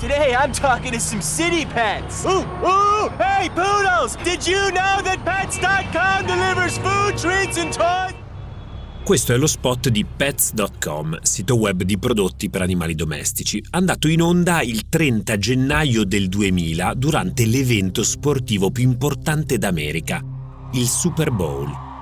Today I'm talking to some city pets. Ooh, ooh, hey Poodles! Did you know that Pets.com delivers food, treats and toys? Questo è lo spot di Pets.com, sito web di prodotti per animali domestici, andato in onda il 30 gennaio del 2000 durante l'evento sportivo più importante d'America, il Super Bowl.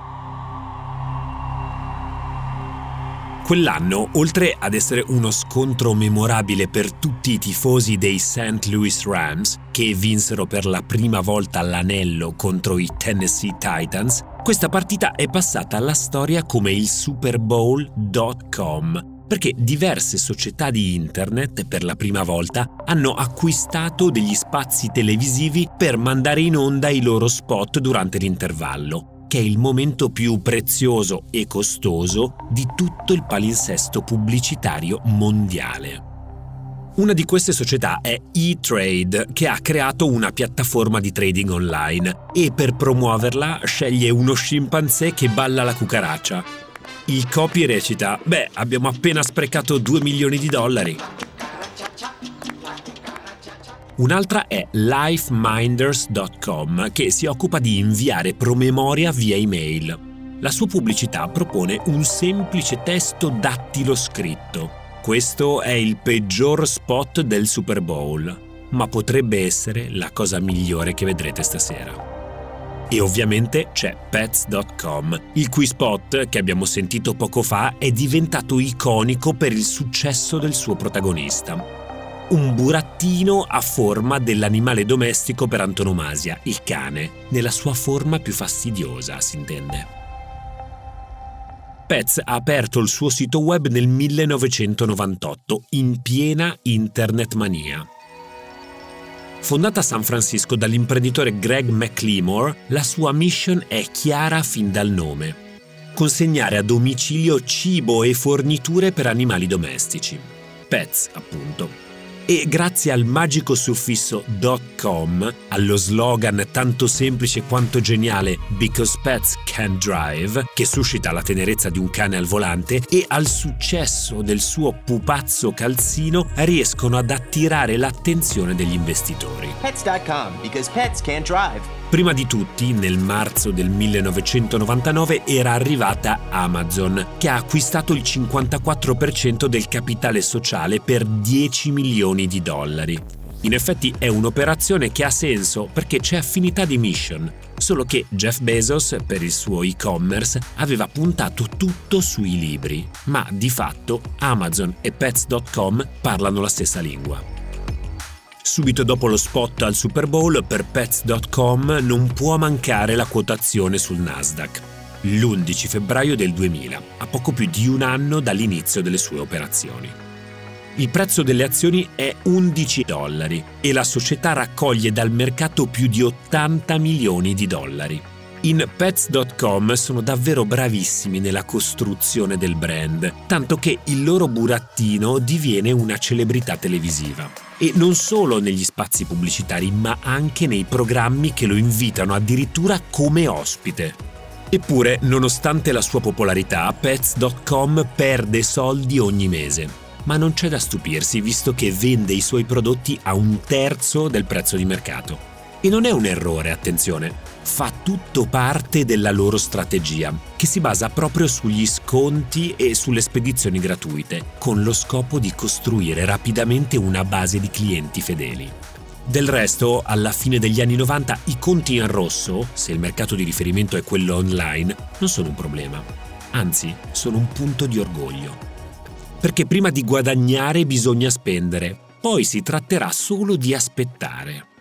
Quell'anno, oltre ad essere uno scontro memorabile per tutti i tifosi dei St. Louis Rams, che vinsero per la prima volta l'anello contro i Tennessee Titans, questa partita è passata alla storia come il Super Bowl.com, perché diverse società di internet per la prima volta hanno acquistato degli spazi televisivi per mandare in onda i loro spot durante l'intervallo che è il momento più prezioso e costoso di tutto il palinsesto pubblicitario mondiale. Una di queste società è eTrade, che ha creato una piattaforma di trading online e per promuoverla sceglie uno scimpanzé che balla la cucaraccia. Il copy recita: Beh, abbiamo appena sprecato 2 milioni di dollari. Un'altra è lifeminders.com che si occupa di inviare promemoria via email. La sua pubblicità propone un semplice testo dattilo scritto. Questo è il peggior spot del Super Bowl, ma potrebbe essere la cosa migliore che vedrete stasera. E ovviamente c'è pets.com, il cui spot, che abbiamo sentito poco fa, è diventato iconico per il successo del suo protagonista un burattino a forma dell'animale domestico per antonomasia, il cane, nella sua forma più fastidiosa, si intende. Pets ha aperto il suo sito web nel 1998, in piena internet mania. Fondata a San Francisco dall'imprenditore Greg McLemore, la sua mission è chiara fin dal nome. Consegnare a domicilio cibo e forniture per animali domestici. Pets, appunto e grazie al magico suffisso .com, allo slogan tanto semplice quanto geniale Because Pets Can Drive, che suscita la tenerezza di un cane al volante, e al successo del suo pupazzo calzino riescono ad attirare l'attenzione degli investitori. Pets.com, because pets can drive. Prima di tutti, nel marzo del 1999 era arrivata Amazon, che ha acquistato il 54% del capitale sociale per 10 milioni di dollari. In effetti è un'operazione che ha senso perché c'è affinità di mission, solo che Jeff Bezos, per il suo e-commerce, aveva puntato tutto sui libri, ma di fatto Amazon e Pets.com parlano la stessa lingua. Subito dopo lo spot al Super Bowl per Pets.com non può mancare la quotazione sul Nasdaq. L'11 febbraio del 2000, a poco più di un anno dall'inizio delle sue operazioni. Il prezzo delle azioni è 11 dollari e la società raccoglie dal mercato più di 80 milioni di dollari. In pets.com sono davvero bravissimi nella costruzione del brand, tanto che il loro burattino diviene una celebrità televisiva e non solo negli spazi pubblicitari, ma anche nei programmi che lo invitano addirittura come ospite. Eppure, nonostante la sua popolarità, Pets.com perde soldi ogni mese. Ma non c'è da stupirsi, visto che vende i suoi prodotti a un terzo del prezzo di mercato. E non è un errore, attenzione, fa tutto parte della loro strategia, che si basa proprio sugli sconti e sulle spedizioni gratuite, con lo scopo di costruire rapidamente una base di clienti fedeli. Del resto, alla fine degli anni 90 i conti in rosso, se il mercato di riferimento è quello online, non sono un problema. Anzi, sono un punto di orgoglio. Perché prima di guadagnare bisogna spendere, poi si tratterà solo di aspettare.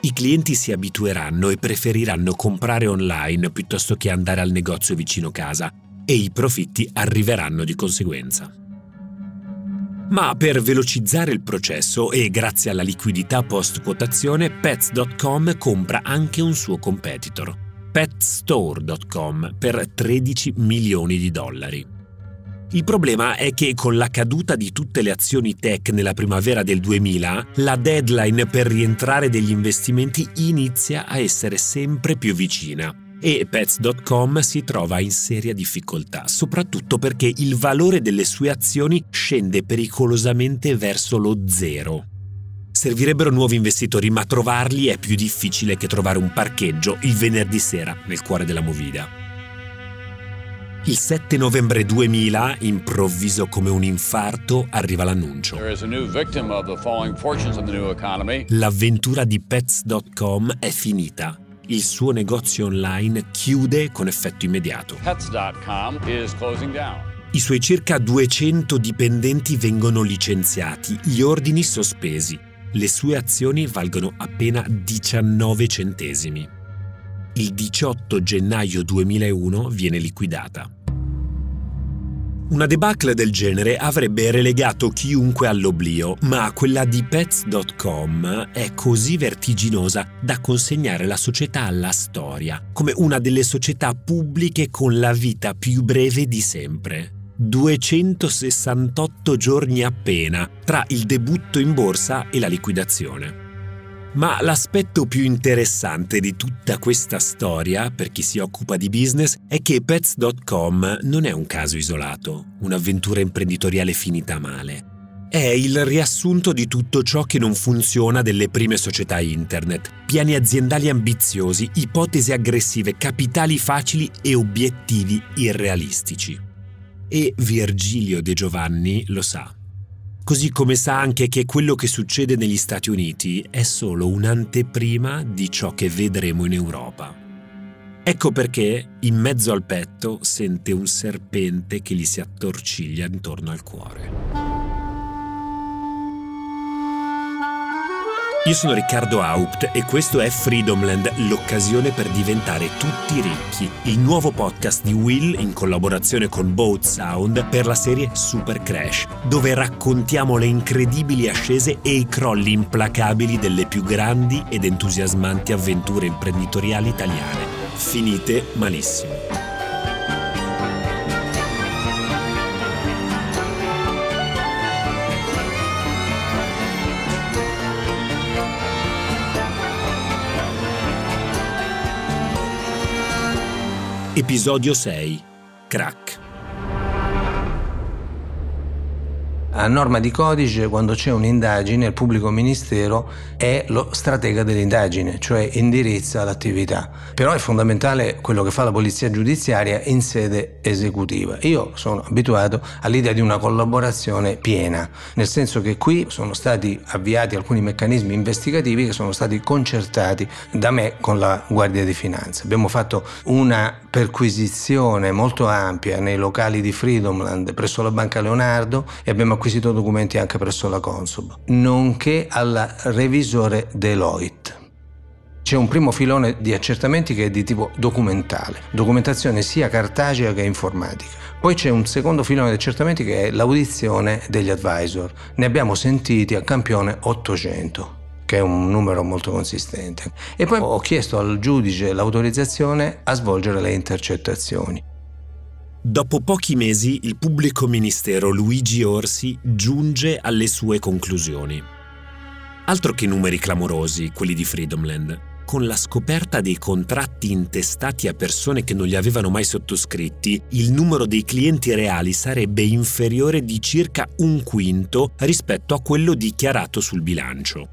I clienti si abitueranno e preferiranno comprare online piuttosto che andare al negozio vicino casa e i profitti arriveranno di conseguenza. Ma per velocizzare il processo e grazie alla liquidità post quotazione, Pets.com compra anche un suo competitor, Petstore.com, per 13 milioni di dollari. Il problema è che con la caduta di tutte le azioni tech nella primavera del 2000, la deadline per rientrare degli investimenti inizia a essere sempre più vicina e Pets.com si trova in seria difficoltà, soprattutto perché il valore delle sue azioni scende pericolosamente verso lo zero. Servirebbero nuovi investitori, ma trovarli è più difficile che trovare un parcheggio il venerdì sera nel cuore della movida. Il 7 novembre 2000, improvviso come un infarto, arriva l'annuncio. L'avventura di Pets.com è finita. Il suo negozio online chiude con effetto immediato. Pets.com is closing down. I suoi circa 200 dipendenti vengono licenziati, gli ordini sospesi. Le sue azioni valgono appena 19 centesimi. Il 18 gennaio 2001 viene liquidata. Una debacle del genere avrebbe relegato chiunque all'oblio, ma quella di Pets.com è così vertiginosa da consegnare la società alla storia, come una delle società pubbliche con la vita più breve di sempre. 268 giorni appena tra il debutto in borsa e la liquidazione. Ma l'aspetto più interessante di tutta questa storia, per chi si occupa di business, è che Pets.com non è un caso isolato, un'avventura imprenditoriale finita male. È il riassunto di tutto ciò che non funziona delle prime società internet. Piani aziendali ambiziosi, ipotesi aggressive, capitali facili e obiettivi irrealistici. E Virgilio De Giovanni lo sa così come sa anche che quello che succede negli Stati Uniti è solo un'anteprima di ciò che vedremo in Europa. Ecco perché, in mezzo al petto, sente un serpente che gli si attorciglia intorno al cuore. Io sono Riccardo Haupt e questo è Freedomland, l'occasione per diventare tutti ricchi, il nuovo podcast di Will in collaborazione con Boat Sound per la serie Super Crash, dove raccontiamo le incredibili ascese e i crolli implacabili delle più grandi ed entusiasmanti avventure imprenditoriali italiane, finite malissimo. Episodio 6 Crack A norma di codice, quando c'è un'indagine, il pubblico ministero è lo stratega dell'indagine, cioè indirizza l'attività. Però è fondamentale quello che fa la polizia giudiziaria in sede esecutiva. Io sono abituato all'idea di una collaborazione piena, nel senso che qui sono stati avviati alcuni meccanismi investigativi che sono stati concertati da me con la Guardia di Finanza. Abbiamo fatto una perquisizione molto ampia nei locali di Freedomland presso la Banca Leonardo e abbiamo acquisito documenti anche presso la Consob, nonché al revisore Deloitte. C'è un primo filone di accertamenti che è di tipo documentale, documentazione sia cartacea che informatica. Poi c'è un secondo filone di accertamenti che è l'audizione degli advisor. Ne abbiamo sentiti a campione 800 che è un numero molto consistente. E poi ho chiesto al giudice l'autorizzazione a svolgere le intercettazioni. Dopo pochi mesi il pubblico ministero Luigi Orsi giunge alle sue conclusioni. Altro che numeri clamorosi, quelli di Freedomland. Con la scoperta dei contratti intestati a persone che non li avevano mai sottoscritti, il numero dei clienti reali sarebbe inferiore di circa un quinto rispetto a quello dichiarato sul bilancio.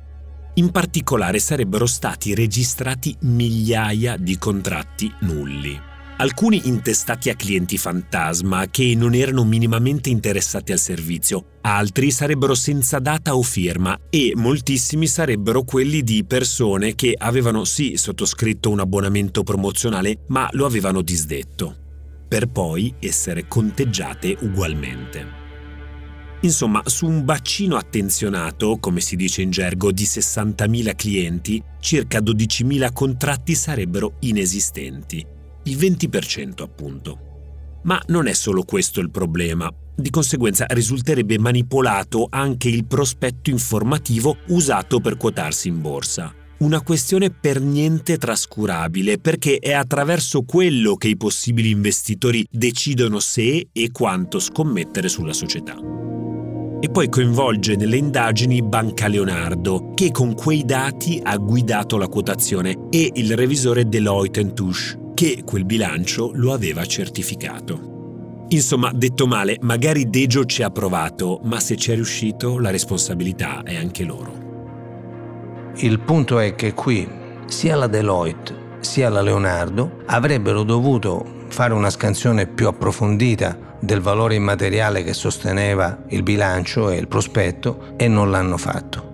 In particolare sarebbero stati registrati migliaia di contratti nulli alcuni intestati a clienti fantasma che non erano minimamente interessati al servizio, altri sarebbero senza data o firma e moltissimi sarebbero quelli di persone che avevano sì sottoscritto un abbonamento promozionale ma lo avevano disdetto, per poi essere conteggiate ugualmente. Insomma, su un bacino attenzionato, come si dice in gergo, di 60.000 clienti, circa 12.000 contratti sarebbero inesistenti il 20% appunto. Ma non è solo questo il problema. Di conseguenza risulterebbe manipolato anche il prospetto informativo usato per quotarsi in borsa. Una questione per niente trascurabile perché è attraverso quello che i possibili investitori decidono se e quanto scommettere sulla società. E poi coinvolge nelle indagini Banca Leonardo, che con quei dati ha guidato la quotazione, e il revisore Deloitte Touche, che quel bilancio lo aveva certificato. Insomma, detto male, magari Dejo ci ha provato, ma se ci è riuscito la responsabilità è anche loro. Il punto è che qui sia la Deloitte sia la Leonardo avrebbero dovuto fare una scansione più approfondita del valore immateriale che sosteneva il bilancio e il prospetto e non l'hanno fatto.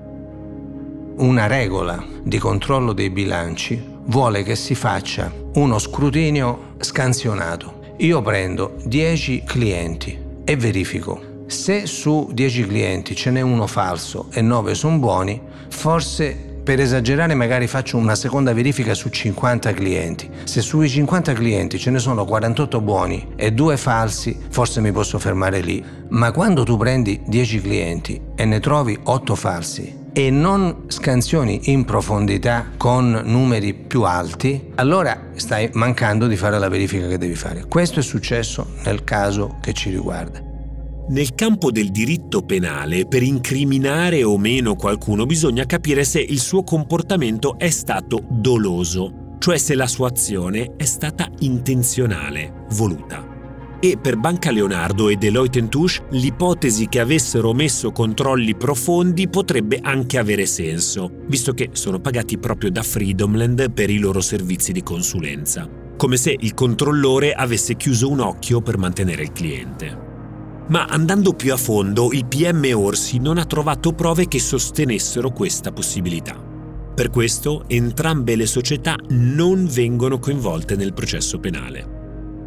Una regola di controllo dei bilanci vuole che si faccia uno scrutinio scansionato. Io prendo 10 clienti e verifico. Se su 10 clienti ce n'è uno falso e 9 sono buoni, forse per esagerare magari faccio una seconda verifica su 50 clienti. Se sui 50 clienti ce ne sono 48 buoni e 2 falsi, forse mi posso fermare lì. Ma quando tu prendi 10 clienti e ne trovi 8 falsi e non scansioni in profondità con numeri più alti, allora stai mancando di fare la verifica che devi fare. Questo è successo nel caso che ci riguarda. Nel campo del diritto penale, per incriminare o meno qualcuno bisogna capire se il suo comportamento è stato doloso, cioè se la sua azione è stata intenzionale, voluta. E per Banca Leonardo e Deloitte Touche l'ipotesi che avessero messo controlli profondi potrebbe anche avere senso, visto che sono pagati proprio da Freedomland per i loro servizi di consulenza, come se il controllore avesse chiuso un occhio per mantenere il cliente. Ma andando più a fondo, il PM Orsi non ha trovato prove che sostenessero questa possibilità. Per questo entrambe le società non vengono coinvolte nel processo penale.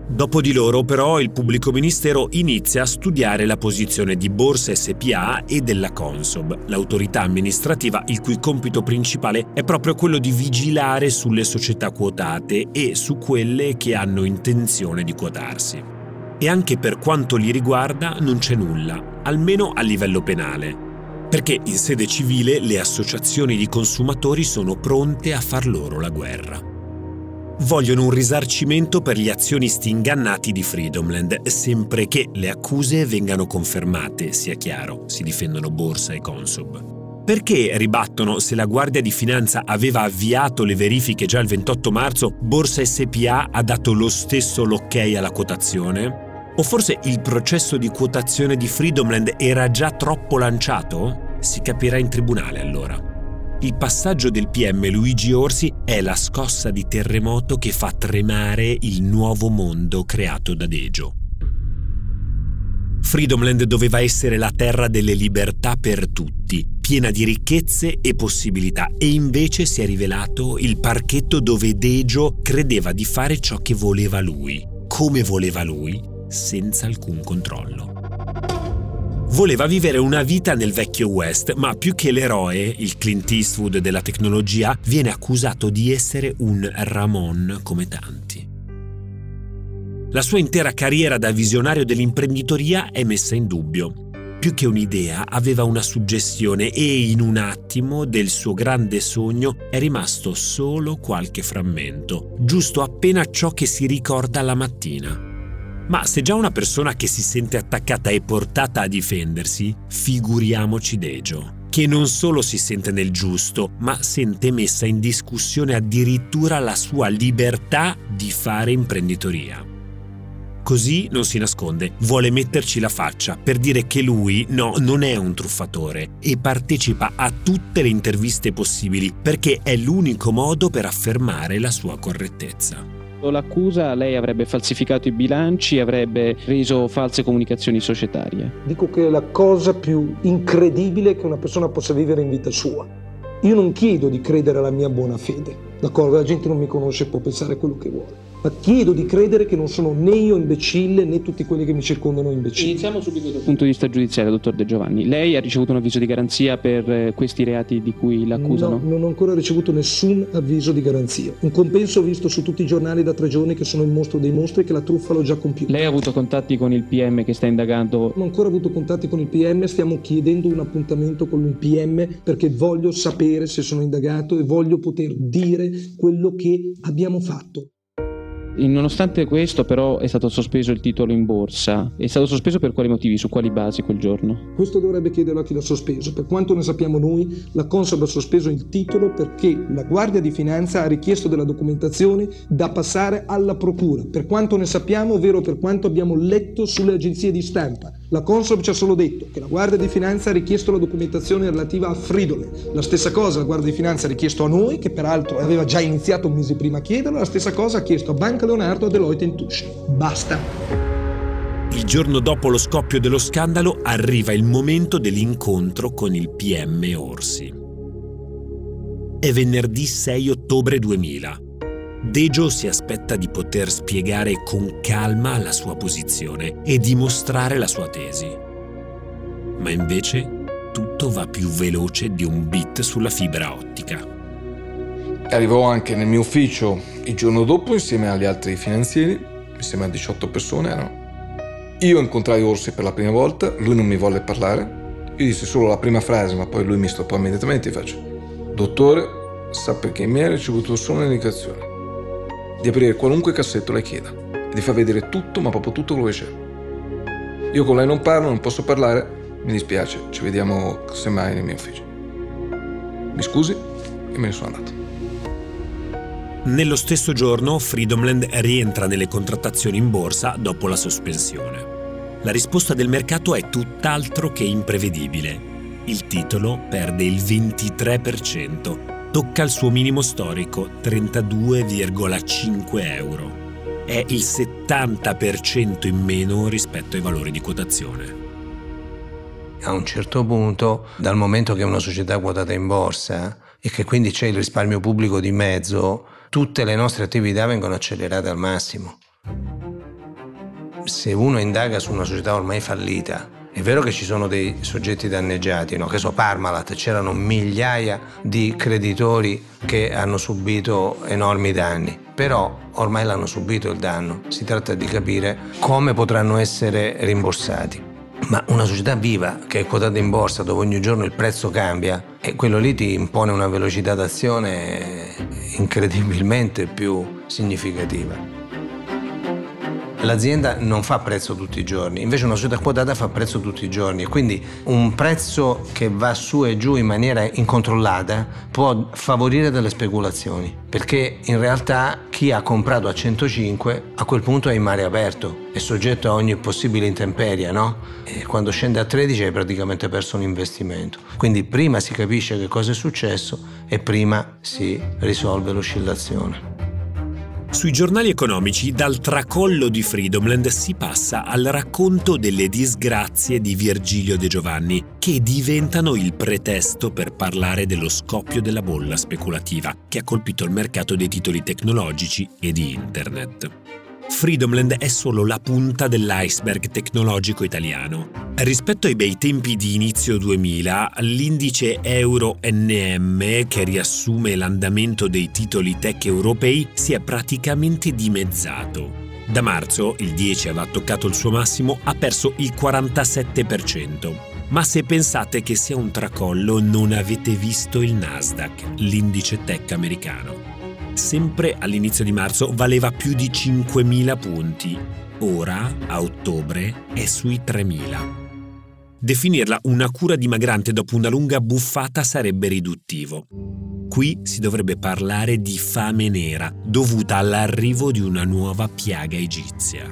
Dopo di loro però il pubblico ministero inizia a studiare la posizione di Borsa SPA e della Consob, l'autorità amministrativa il cui compito principale è proprio quello di vigilare sulle società quotate e su quelle che hanno intenzione di quotarsi e anche per quanto li riguarda non c'è nulla, almeno a livello penale, perché in sede civile le associazioni di consumatori sono pronte a far loro la guerra. Vogliono un risarcimento per gli azionisti ingannati di Freedomland, sempre che le accuse vengano confermate, sia chiaro, si difendono Borsa e Consob. Perché ribattono se la Guardia di Finanza aveva avviato le verifiche già il 28 marzo, Borsa SPA ha dato lo stesso l'ok alla quotazione? O forse il processo di quotazione di Freedomland era già troppo lanciato? Si capirà in tribunale allora. Il passaggio del PM Luigi Orsi è la scossa di terremoto che fa tremare il nuovo mondo creato da Dejo. Freedomland doveva essere la terra delle libertà per tutti, piena di ricchezze e possibilità, e invece si è rivelato il parchetto dove Dejo credeva di fare ciò che voleva lui, come voleva lui, senza alcun controllo. Voleva vivere una vita nel vecchio West, ma più che l'eroe, il Clint Eastwood della tecnologia, viene accusato di essere un Ramon come tanti. La sua intera carriera da visionario dell'imprenditoria è messa in dubbio. Più che un'idea, aveva una suggestione e in un attimo del suo grande sogno è rimasto solo qualche frammento, giusto appena ciò che si ricorda la mattina. Ma se già una persona che si sente attaccata è portata a difendersi, figuriamoci Dejo, che non solo si sente nel giusto, ma sente messa in discussione addirittura la sua libertà di fare imprenditoria. Così non si nasconde, vuole metterci la faccia per dire che lui no, non è un truffatore e partecipa a tutte le interviste possibili perché è l'unico modo per affermare la sua correttezza l'accusa lei avrebbe falsificato i bilanci, avrebbe reso false comunicazioni societarie. Dico che è la cosa più incredibile che una persona possa vivere in vita sua. Io non chiedo di credere alla mia buona fede, d'accordo? La gente non mi conosce, può pensare quello che vuole ma chiedo di credere che non sono né io imbecille né tutti quelli che mi circondano imbecilli. Iniziamo subito dal punto di vista giudiziario, dottor De Giovanni. Lei ha ricevuto un avviso di garanzia per eh, questi reati di cui l'accusano? No, non ho ancora ricevuto nessun avviso di garanzia. Un compenso visto su tutti i giornali da tre giorni che sono il mostro dei mostri e che la truffa l'ho già compiuta. Lei ha avuto contatti con il PM che sta indagando? Non ho ancora avuto contatti con il PM, stiamo chiedendo un appuntamento con il PM perché voglio sapere se sono indagato e voglio poter dire quello che abbiamo fatto. Nonostante questo, però, è stato sospeso il titolo in borsa. È stato sospeso per quali motivi? Su quali basi quel giorno? Questo dovrebbe chiederlo a chi l'ha sospeso. Per quanto ne sappiamo noi, la Consob ha sospeso il titolo perché la Guardia di Finanza ha richiesto della documentazione da passare alla Procura. Per quanto ne sappiamo, ovvero per quanto abbiamo letto sulle agenzie di stampa. La Consob ci ha solo detto che la Guardia di Finanza ha richiesto la documentazione relativa a Fridole. La stessa cosa la Guardia di Finanza ha richiesto a noi, che peraltro aveva già iniziato un mese prima a chiederlo, la stessa cosa ha chiesto a Banca Leonardo e Deloitte Touche. Basta. Il giorno dopo lo scoppio dello scandalo arriva il momento dell'incontro con il PM Orsi. È venerdì 6 ottobre 2000. Dejo si aspetta di poter spiegare con calma la sua posizione e dimostrare la sua tesi. Ma invece tutto va più veloce di un bit sulla fibra ottica. Arrivò anche nel mio ufficio il giorno dopo insieme agli altri finanzieri, mi sembra 18 persone erano. Io incontrai Orsi per la prima volta, lui non mi volle parlare. Io dissi solo la prima frase, ma poi lui mi stoppò immediatamente e faccio: Dottore, sa perché mi ha ricevuto solo un'indicazione di aprire qualunque cassetto lei chieda e di far vedere tutto, ma proprio tutto quello che c'è. Io con lei non parlo, non posso parlare, mi dispiace, ci vediamo semmai nel mio ufficio. Mi scusi e me ne sono andato. Nello stesso giorno Freedomland rientra nelle contrattazioni in borsa dopo la sospensione. La risposta del mercato è tutt'altro che imprevedibile. Il titolo perde il 23%, tocca il suo minimo storico, 32,5 euro. È il 70% in meno rispetto ai valori di quotazione. A un certo punto, dal momento che è una società quotata in borsa e che quindi c'è il risparmio pubblico di mezzo, tutte le nostre attività vengono accelerate al massimo. Se uno indaga su una società ormai fallita, è vero che ci sono dei soggetti danneggiati, no? che so Parmalat, c'erano migliaia di creditori che hanno subito enormi danni, però ormai l'hanno subito il danno, si tratta di capire come potranno essere rimborsati. Ma una società viva che è quotata in borsa dove ogni giorno il prezzo cambia e quello lì ti impone una velocità d'azione incredibilmente più significativa. L'azienda non fa prezzo tutti i giorni, invece una società quotata fa prezzo tutti i giorni e quindi un prezzo che va su e giù in maniera incontrollata può favorire delle speculazioni, perché in realtà chi ha comprato a 105 a quel punto è in mare aperto, è soggetto a ogni possibile intemperia, no? E quando scende a 13 hai praticamente perso un investimento. Quindi prima si capisce che cosa è successo e prima si risolve l'oscillazione. Sui giornali economici, dal tracollo di Freedomland si passa al racconto delle disgrazie di Virgilio De Giovanni, che diventano il pretesto per parlare dello scoppio della bolla speculativa che ha colpito il mercato dei titoli tecnologici e di Internet. Freedomland è solo la punta dell'iceberg tecnologico italiano. Rispetto ai bei tempi di inizio 2000, l'indice Euro NM, che riassume l'andamento dei titoli tech europei, si è praticamente dimezzato. Da marzo, il 10 aveva toccato il suo massimo, ha perso il 47%. Ma se pensate che sia un tracollo, non avete visto il Nasdaq, l'indice tech americano sempre all'inizio di marzo valeva più di 5.000 punti. Ora, a ottobre, è sui 3.000. Definirla una cura dimagrante dopo una lunga buffata sarebbe riduttivo. Qui si dovrebbe parlare di fame nera, dovuta all'arrivo di una nuova piaga egizia.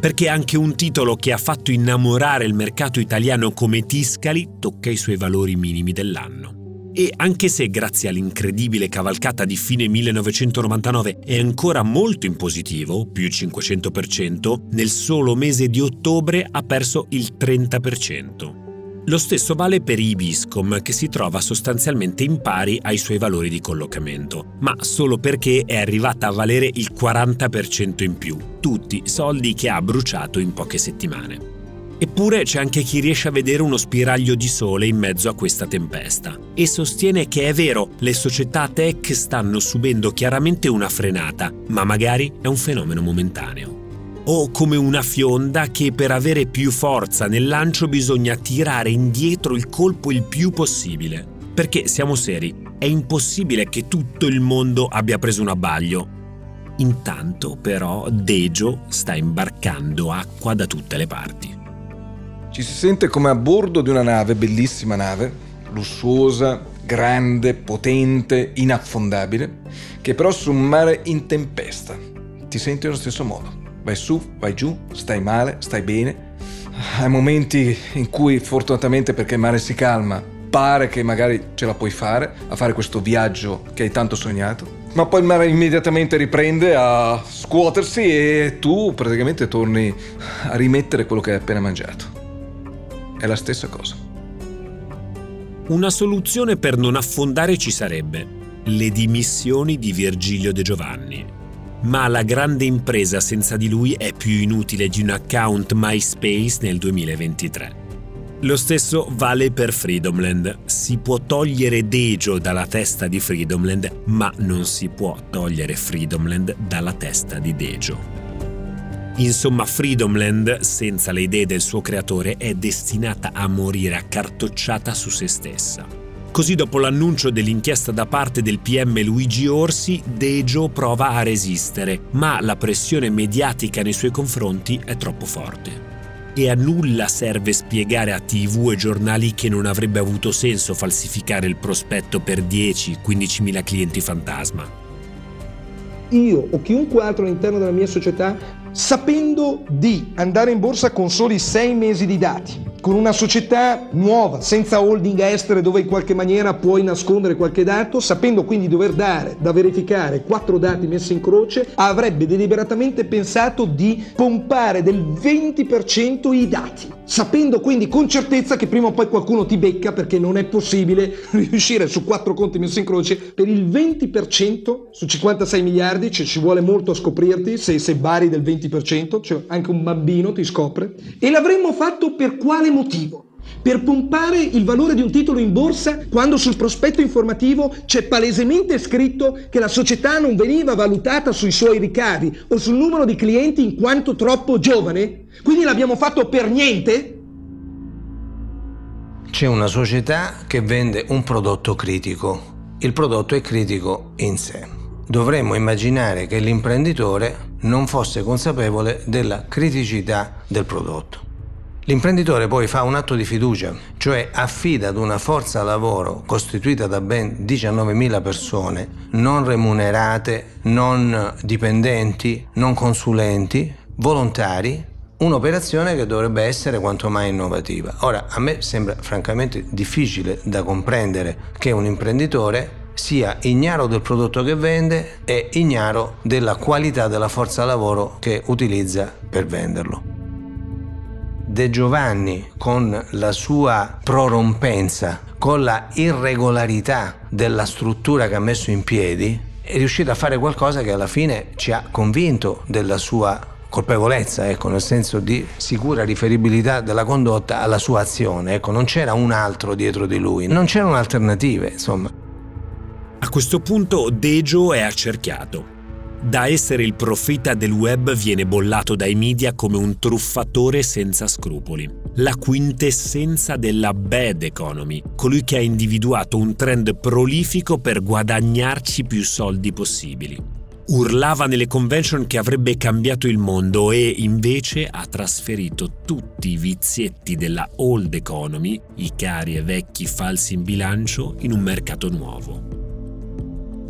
Perché anche un titolo che ha fatto innamorare il mercato italiano come Tiscali tocca i suoi valori minimi dell'anno. E anche se grazie all'incredibile cavalcata di fine 1999 è ancora molto in positivo, più 500%, nel solo mese di ottobre ha perso il 30%. Lo stesso vale per Ibiscom, che si trova sostanzialmente in pari ai suoi valori di collocamento, ma solo perché è arrivata a valere il 40% in più, tutti soldi che ha bruciato in poche settimane. Eppure c'è anche chi riesce a vedere uno spiraglio di sole in mezzo a questa tempesta e sostiene che è vero, le società tech stanno subendo chiaramente una frenata, ma magari è un fenomeno momentaneo. O come una fionda che per avere più forza nel lancio bisogna tirare indietro il colpo il più possibile. Perché siamo seri, è impossibile che tutto il mondo abbia preso un abbaglio. Intanto però Dejo sta imbarcando acqua da tutte le parti. Ci si sente come a bordo di una nave, bellissima nave, lussuosa, grande, potente, inaffondabile, che però su un mare in tempesta. Ti senti allo stesso modo. Vai su, vai giù, stai male, stai bene, Hai momenti in cui fortunatamente perché il mare si calma, pare che magari ce la puoi fare a fare questo viaggio che hai tanto sognato. Ma poi il mare immediatamente riprende a scuotersi e tu praticamente torni a rimettere quello che hai appena mangiato. È la stessa cosa. Una soluzione per non affondare ci sarebbe le dimissioni di Virgilio De Giovanni. Ma la grande impresa senza di lui è più inutile di un account MySpace nel 2023. Lo stesso vale per Freedomland. Si può togliere Dejo dalla testa di Freedomland, ma non si può togliere Freedomland dalla testa di Dejo. Insomma, Freedomland, senza le idee del suo creatore, è destinata a morire accartocciata su se stessa. Così dopo l'annuncio dell'inchiesta da parte del PM Luigi Orsi, Dejo prova a resistere, ma la pressione mediatica nei suoi confronti è troppo forte e a nulla serve spiegare a tv e giornali che non avrebbe avuto senso falsificare il prospetto per 10-15 mila clienti fantasma. Io o chiunque altro all'interno della mia società, sapendo di andare in borsa con soli sei mesi di dati, con una società nuova, senza holding estere dove in qualche maniera puoi nascondere qualche dato, sapendo quindi di dover dare da verificare quattro dati messi in croce, avrebbe deliberatamente pensato di pompare del 20% i dati, sapendo quindi con certezza che prima o poi qualcuno ti becca perché non è possibile riuscire su quattro conti messi in croce per il 20% su 56 miliardi, cioè ci vuole molto a scoprirti se, se vari del 20%, cioè anche un bambino ti scopre, e l'avremmo fatto per quale motivo? Per pompare il valore di un titolo in borsa quando sul prospetto informativo c'è palesemente scritto che la società non veniva valutata sui suoi ricavi o sul numero di clienti in quanto troppo giovane? Quindi l'abbiamo fatto per niente? C'è una società che vende un prodotto critico. Il prodotto è critico in sé. Dovremmo immaginare che l'imprenditore non fosse consapevole della criticità del prodotto. L'imprenditore poi fa un atto di fiducia, cioè affida ad una forza lavoro costituita da ben 19.000 persone, non remunerate, non dipendenti, non consulenti, volontari, un'operazione che dovrebbe essere quanto mai innovativa. Ora, a me sembra francamente difficile da comprendere che un imprenditore sia ignaro del prodotto che vende e ignaro della qualità della forza lavoro che utilizza per venderlo. De Giovanni con la sua prorompenza, con la irregolarità della struttura che ha messo in piedi, è riuscito a fare qualcosa che alla fine ci ha convinto della sua colpevolezza, ecco, nel senso di sicura riferibilità della condotta alla sua azione, ecco, non c'era un altro dietro di lui, non c'erano alternative, insomma. A questo punto Dejo è accerchiato da essere il profeta del web viene bollato dai media come un truffatore senza scrupoli. La quintessenza della bad economy, colui che ha individuato un trend prolifico per guadagnarci più soldi possibili. Urlava nelle convention che avrebbe cambiato il mondo e invece ha trasferito tutti i vizietti della old economy, i cari e vecchi falsi in bilancio, in un mercato nuovo.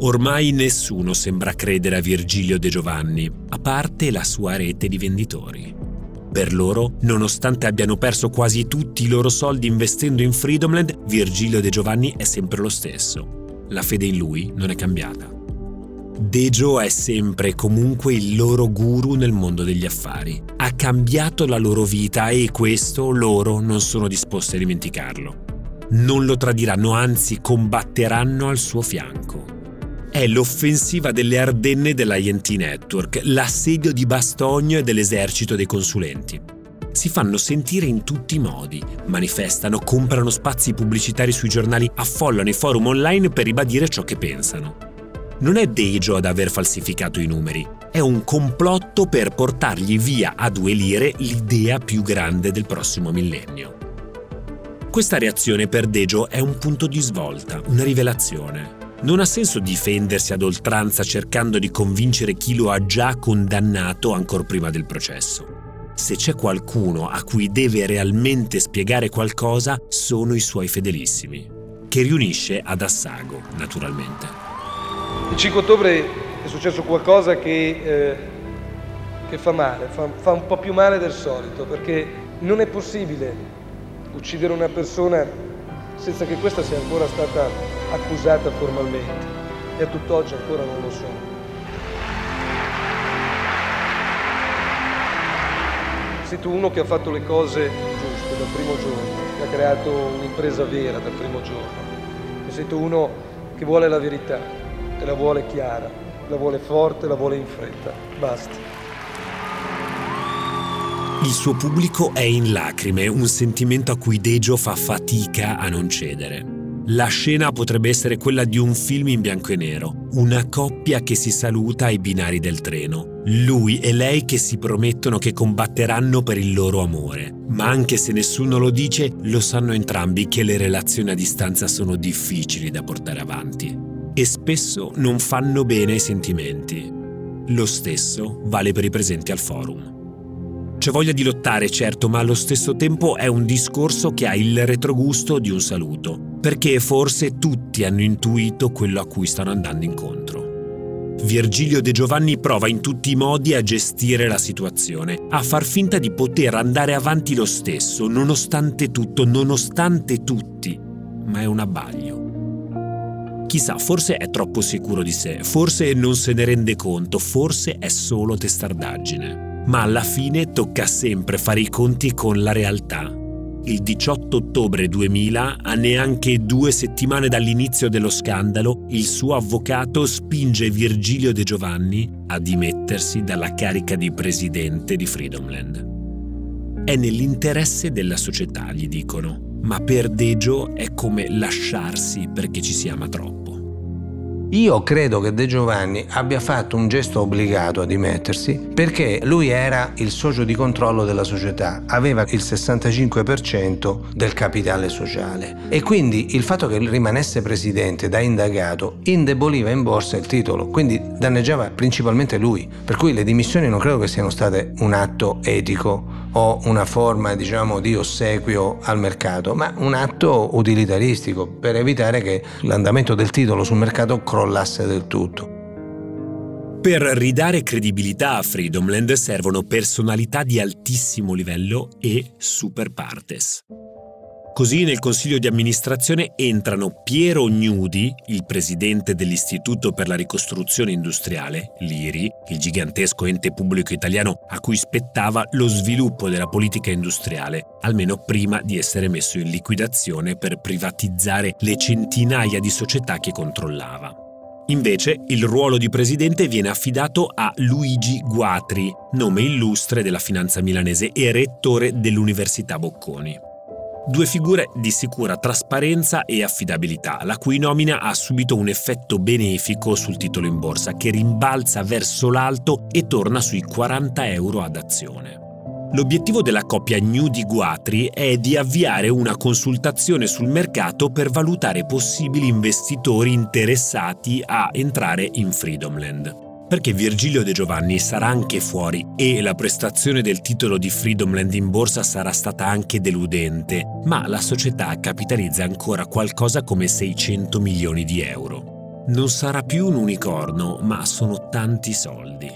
Ormai nessuno sembra credere a Virgilio De Giovanni, a parte la sua rete di venditori. Per loro, nonostante abbiano perso quasi tutti i loro soldi investendo in Freedomland, Virgilio De Giovanni è sempre lo stesso. La fede in lui non è cambiata. Dejo è sempre e comunque il loro guru nel mondo degli affari. Ha cambiato la loro vita e questo loro non sono disposti a dimenticarlo. Non lo tradiranno, anzi combatteranno al suo fianco è l'offensiva delle Ardenne dell'INT Network, l'assedio di Bastogne e dell'esercito dei consulenti. Si fanno sentire in tutti i modi, manifestano, comprano spazi pubblicitari sui giornali, affollano i forum online per ribadire ciò che pensano. Non è Dejo ad aver falsificato i numeri, è un complotto per portargli via a due lire l'idea più grande del prossimo millennio. Questa reazione per Dejo è un punto di svolta, una rivelazione. Non ha senso difendersi ad oltranza cercando di convincere chi lo ha già condannato ancora prima del processo. Se c'è qualcuno a cui deve realmente spiegare qualcosa, sono i suoi fedelissimi, che riunisce ad Assago, naturalmente. Il 5 ottobre è successo qualcosa che, eh, che fa male, fa, fa un po' più male del solito, perché Non è possibile uccidere una persona senza che questa sia ancora stata accusata formalmente e a tutt'oggi ancora non lo sono. Tu uno che ha fatto le cose giuste dal primo giorno, che ha creato un'impresa vera dal primo giorno. E tu uno che vuole la verità e la vuole chiara, la vuole forte, la vuole in fretta. Basta. Il suo pubblico è in lacrime, un sentimento a cui Dejo fa fatica a non cedere. La scena potrebbe essere quella di un film in bianco e nero, una coppia che si saluta ai binari del treno, lui e lei che si promettono che combatteranno per il loro amore, ma anche se nessuno lo dice, lo sanno entrambi che le relazioni a distanza sono difficili da portare avanti e spesso non fanno bene ai sentimenti. Lo stesso vale per i presenti al forum. C'è voglia di lottare, certo, ma allo stesso tempo è un discorso che ha il retrogusto di un saluto, perché forse tutti hanno intuito quello a cui stanno andando incontro. Virgilio De Giovanni prova in tutti i modi a gestire la situazione, a far finta di poter andare avanti lo stesso, nonostante tutto, nonostante tutti, ma è un abbaglio. Chissà, forse è troppo sicuro di sé, forse non se ne rende conto, forse è solo testardaggine ma alla fine tocca sempre fare i conti con la realtà. Il 18 ottobre 2000, a neanche due settimane dall'inizio dello scandalo, il suo avvocato spinge Virgilio De Giovanni a dimettersi dalla carica di presidente di Freedomland. È nell'interesse della società, gli dicono, ma per Dejo è come lasciarsi perché ci si ama troppo. Io credo che De Giovanni abbia fatto un gesto obbligato a dimettersi perché lui era il socio di controllo della società, aveva il 65% del capitale sociale. E quindi il fatto che rimanesse presidente da indagato indeboliva in borsa il titolo, quindi danneggiava principalmente lui, per cui le dimissioni non credo che siano state un atto etico o una forma diciamo di ossequio al mercato, ma un atto utilitaristico per evitare che l'andamento del titolo sul mercato crollasse del tutto. Per ridare credibilità a Freedomland servono personalità di altissimo livello e super partes. Così nel consiglio di amministrazione entrano Piero Gnudi, il presidente dell'Istituto per la ricostruzione industriale, l'IRI, il gigantesco ente pubblico italiano a cui spettava lo sviluppo della politica industriale, almeno prima di essere messo in liquidazione per privatizzare le centinaia di società che controllava. Invece il ruolo di presidente viene affidato a Luigi Guatri, nome illustre della finanza milanese e rettore dell'Università Bocconi. Due figure di sicura trasparenza e affidabilità, la cui nomina ha subito un effetto benefico sul titolo in borsa che rimbalza verso l'alto e torna sui 40 euro ad azione. L'obiettivo della coppia New di Guatri è di avviare una consultazione sul mercato per valutare possibili investitori interessati a entrare in Freedomland perché Virgilio De Giovanni sarà anche fuori e la prestazione del titolo di Freedomland in borsa sarà stata anche deludente, ma la società capitalizza ancora qualcosa come 600 milioni di euro. Non sarà più un unicorno, ma sono tanti soldi.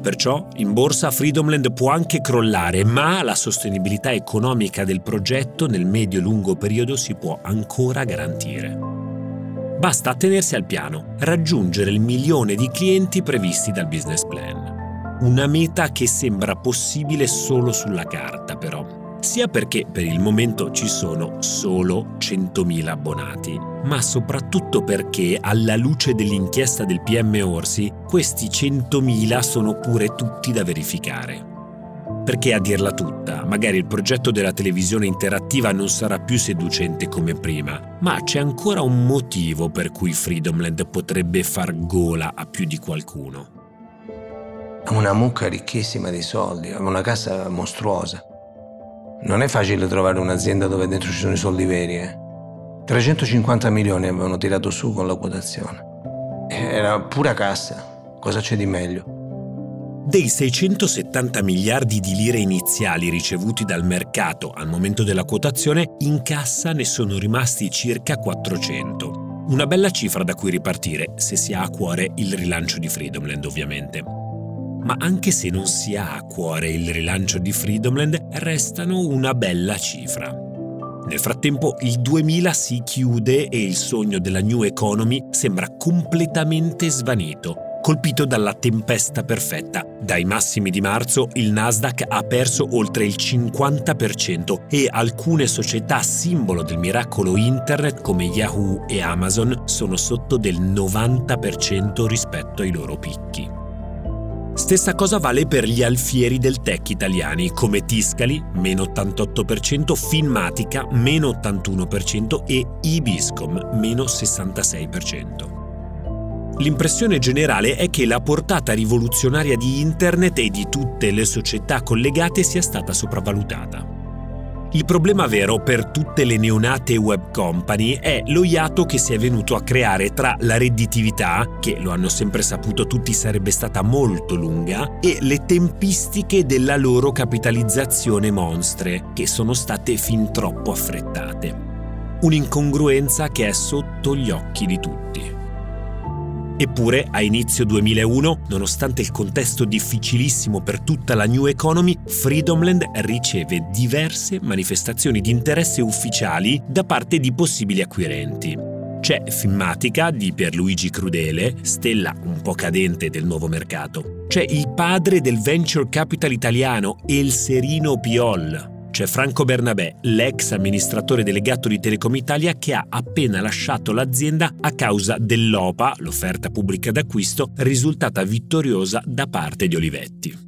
Perciò in borsa Freedomland può anche crollare, ma la sostenibilità economica del progetto nel medio-lungo periodo si può ancora garantire. Basta attenersi al piano, raggiungere il milione di clienti previsti dal business plan. Una meta che sembra possibile solo sulla carta, però. Sia perché per il momento ci sono solo 100.000 abbonati, ma soprattutto perché, alla luce dell'inchiesta del PM Orsi, questi 100.000 sono pure tutti da verificare. Perché a dirla tutta, magari il progetto della televisione interattiva non sarà più seducente come prima, ma c'è ancora un motivo per cui Freedomland potrebbe far gola a più di qualcuno. Una mucca ricchissima di soldi, una casa mostruosa. Non è facile trovare un'azienda dove dentro ci sono i soldi veri, eh. 350 milioni avevano tirato su con la quotazione. Era pura cassa. Cosa c'è di meglio? Dei 670 miliardi di lire iniziali ricevuti dal mercato al momento della quotazione, in cassa ne sono rimasti circa 400. Una bella cifra da cui ripartire, se si ha a cuore il rilancio di Freedomland ovviamente. Ma anche se non si ha a cuore il rilancio di Freedomland, restano una bella cifra. Nel frattempo il 2000 si chiude e il sogno della New Economy sembra completamente svanito, colpito dalla tempesta perfetta. Dai massimi di marzo il Nasdaq ha perso oltre il 50% e alcune società simbolo del miracolo internet come Yahoo e Amazon sono sotto del 90% rispetto ai loro picchi. Stessa cosa vale per gli alfieri del tech italiani come Tiscali, meno 88%, Finmatica, meno 81% e Ibiscom, meno 66%. L'impressione generale è che la portata rivoluzionaria di Internet e di tutte le società collegate sia stata sopravvalutata. Il problema vero per tutte le neonate web company è lo iato che si è venuto a creare tra la redditività, che lo hanno sempre saputo tutti sarebbe stata molto lunga, e le tempistiche della loro capitalizzazione monstre, che sono state fin troppo affrettate. Un'incongruenza che è sotto gli occhi di tutti. Eppure, a inizio 2001, nonostante il contesto difficilissimo per tutta la New Economy, Freedomland riceve diverse manifestazioni di interesse ufficiali da parte di possibili acquirenti. C'è Filmatica di Pierluigi Crudele, stella un po' cadente del nuovo mercato. C'è il padre del venture capital italiano, El Serino Piol, c'è Franco Bernabé, l'ex amministratore delegato di Telecom Italia che ha appena lasciato l'azienda a causa dell'OPA, l'offerta pubblica d'acquisto, risultata vittoriosa da parte di Olivetti.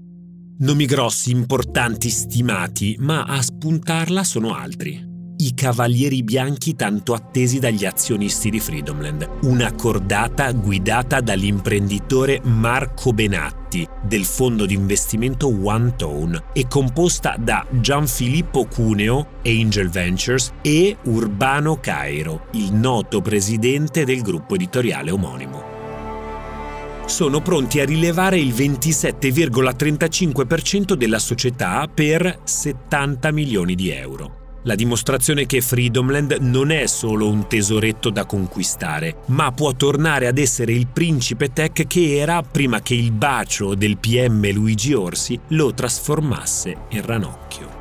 Nomi grossi, importanti, stimati, ma a spuntarla sono altri i cavalieri bianchi tanto attesi dagli azionisti di Freedomland, una cordata guidata dall'imprenditore Marco Benatti del fondo di investimento One Tone e composta da Gianfilippo Cuneo, Angel Ventures e Urbano Cairo, il noto presidente del gruppo editoriale omonimo sono pronti a rilevare il 27,35% della società per 70 milioni di euro. La dimostrazione che Freedomland non è solo un tesoretto da conquistare, ma può tornare ad essere il principe tech che era prima che il bacio del PM Luigi Orsi lo trasformasse in ranocchio.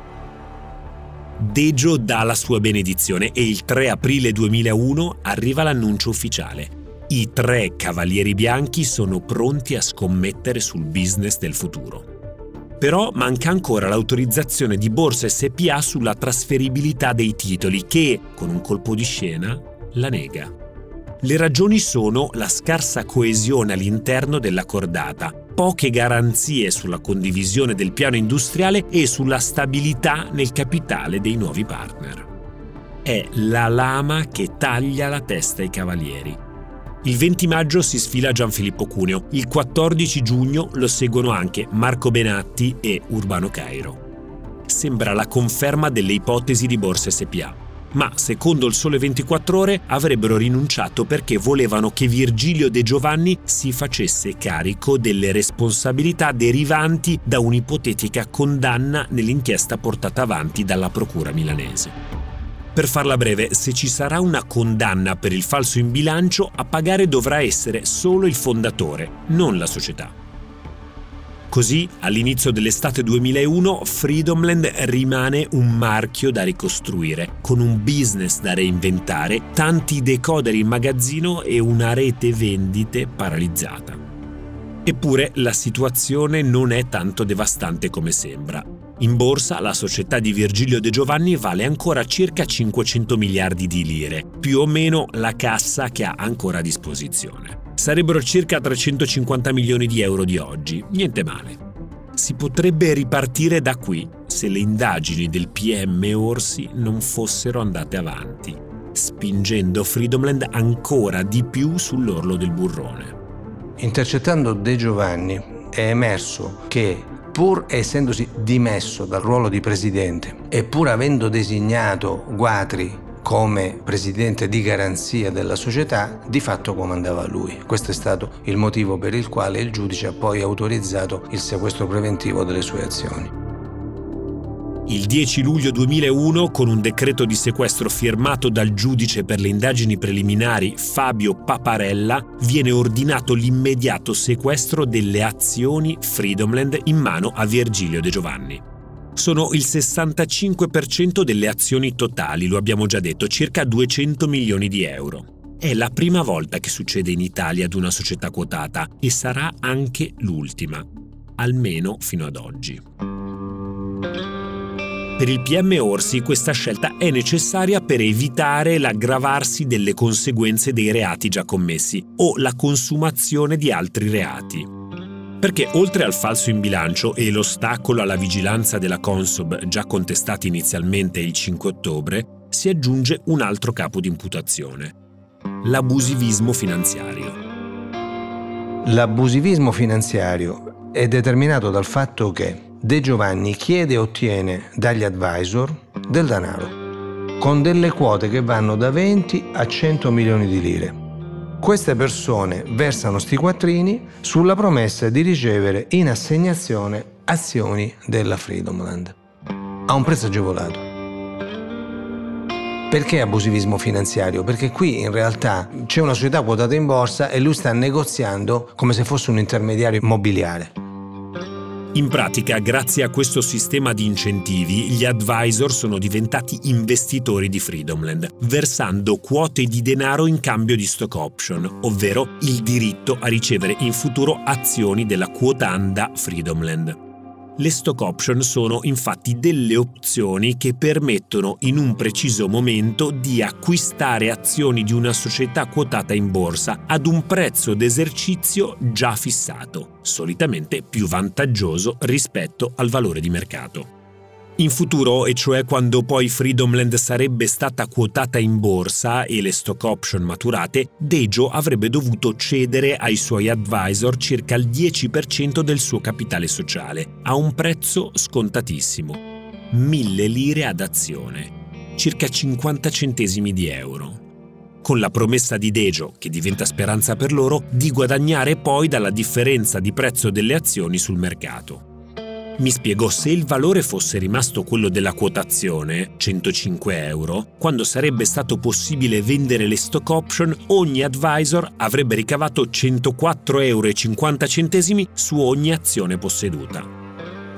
Dejo dà la sua benedizione e il 3 aprile 2001 arriva l'annuncio ufficiale. I tre cavalieri bianchi sono pronti a scommettere sul business del futuro. Però manca ancora l'autorizzazione di Borsa SPA sulla trasferibilità dei titoli che, con un colpo di scena, la nega. Le ragioni sono la scarsa coesione all'interno della cordata, poche garanzie sulla condivisione del piano industriale e sulla stabilità nel capitale dei nuovi partner. È la lama che taglia la testa ai cavalieri il 20 maggio si sfila Gianfilippo Cuneo, il 14 giugno lo seguono anche Marco Benatti e Urbano Cairo. Sembra la conferma delle ipotesi di Borsa SPA, ma secondo il Sole 24 ore avrebbero rinunciato perché volevano che Virgilio De Giovanni si facesse carico delle responsabilità derivanti da un'ipotetica condanna nell'inchiesta portata avanti dalla Procura milanese. Per farla breve, se ci sarà una condanna per il falso in bilancio, a pagare dovrà essere solo il fondatore, non la società. Così, all'inizio dell'estate 2001, Freedomland rimane un marchio da ricostruire, con un business da reinventare, tanti decoder in magazzino e una rete vendite paralizzata. Eppure la situazione non è tanto devastante come sembra. In borsa la società di Virgilio De Giovanni vale ancora circa 500 miliardi di lire, più o meno la cassa che ha ancora a disposizione. Sarebbero circa 350 milioni di euro di oggi, niente male. Si potrebbe ripartire da qui se le indagini del PM Orsi non fossero andate avanti, spingendo Freedomland ancora di più sull'orlo del burrone. Intercettando De Giovanni è emerso che pur essendosi dimesso dal ruolo di presidente e pur avendo designato Guatri come presidente di garanzia della società, di fatto comandava lui. Questo è stato il motivo per il quale il giudice ha poi autorizzato il sequestro preventivo delle sue azioni. Il 10 luglio 2001, con un decreto di sequestro firmato dal giudice per le indagini preliminari Fabio Paparella, viene ordinato l'immediato sequestro delle azioni Freedomland in mano a Virgilio De Giovanni. Sono il 65% delle azioni totali, lo abbiamo già detto, circa 200 milioni di euro. È la prima volta che succede in Italia ad una società quotata e sarà anche l'ultima, almeno fino ad oggi. Per il PM Orsi questa scelta è necessaria per evitare l'aggravarsi delle conseguenze dei reati già commessi o la consumazione di altri reati. Perché oltre al falso in bilancio e l'ostacolo alla vigilanza della Consob già contestati inizialmente il 5 ottobre, si aggiunge un altro capo di imputazione, l'abusivismo finanziario. L'abusivismo finanziario è determinato dal fatto che De Giovanni chiede e ottiene dagli advisor del denaro, con delle quote che vanno da 20 a 100 milioni di lire. Queste persone versano sti quattrini sulla promessa di ricevere in assegnazione azioni della Freedomland a un prezzo agevolato. Perché abusivismo finanziario? Perché qui in realtà c'è una società quotata in borsa e lui sta negoziando come se fosse un intermediario immobiliare. In pratica, grazie a questo sistema di incentivi, gli advisor sono diventati investitori di Freedomland, versando quote di denaro in cambio di stock option, ovvero il diritto a ricevere in futuro azioni della quotanda Freedomland. Le stock option sono infatti delle opzioni che permettono in un preciso momento di acquistare azioni di una società quotata in borsa ad un prezzo d'esercizio già fissato, solitamente più vantaggioso rispetto al valore di mercato. In futuro, e cioè quando poi Freedomland sarebbe stata quotata in borsa e le stock option maturate, Dejo avrebbe dovuto cedere ai suoi advisor circa il 10% del suo capitale sociale, a un prezzo scontatissimo. 1000 lire ad azione, circa 50 centesimi di euro con la promessa di Dejo, che diventa speranza per loro, di guadagnare poi dalla differenza di prezzo delle azioni sul mercato. Mi spiegò se il valore fosse rimasto quello della quotazione, 105 euro, quando sarebbe stato possibile vendere le stock option, ogni advisor avrebbe ricavato 104,50 euro su ogni azione posseduta.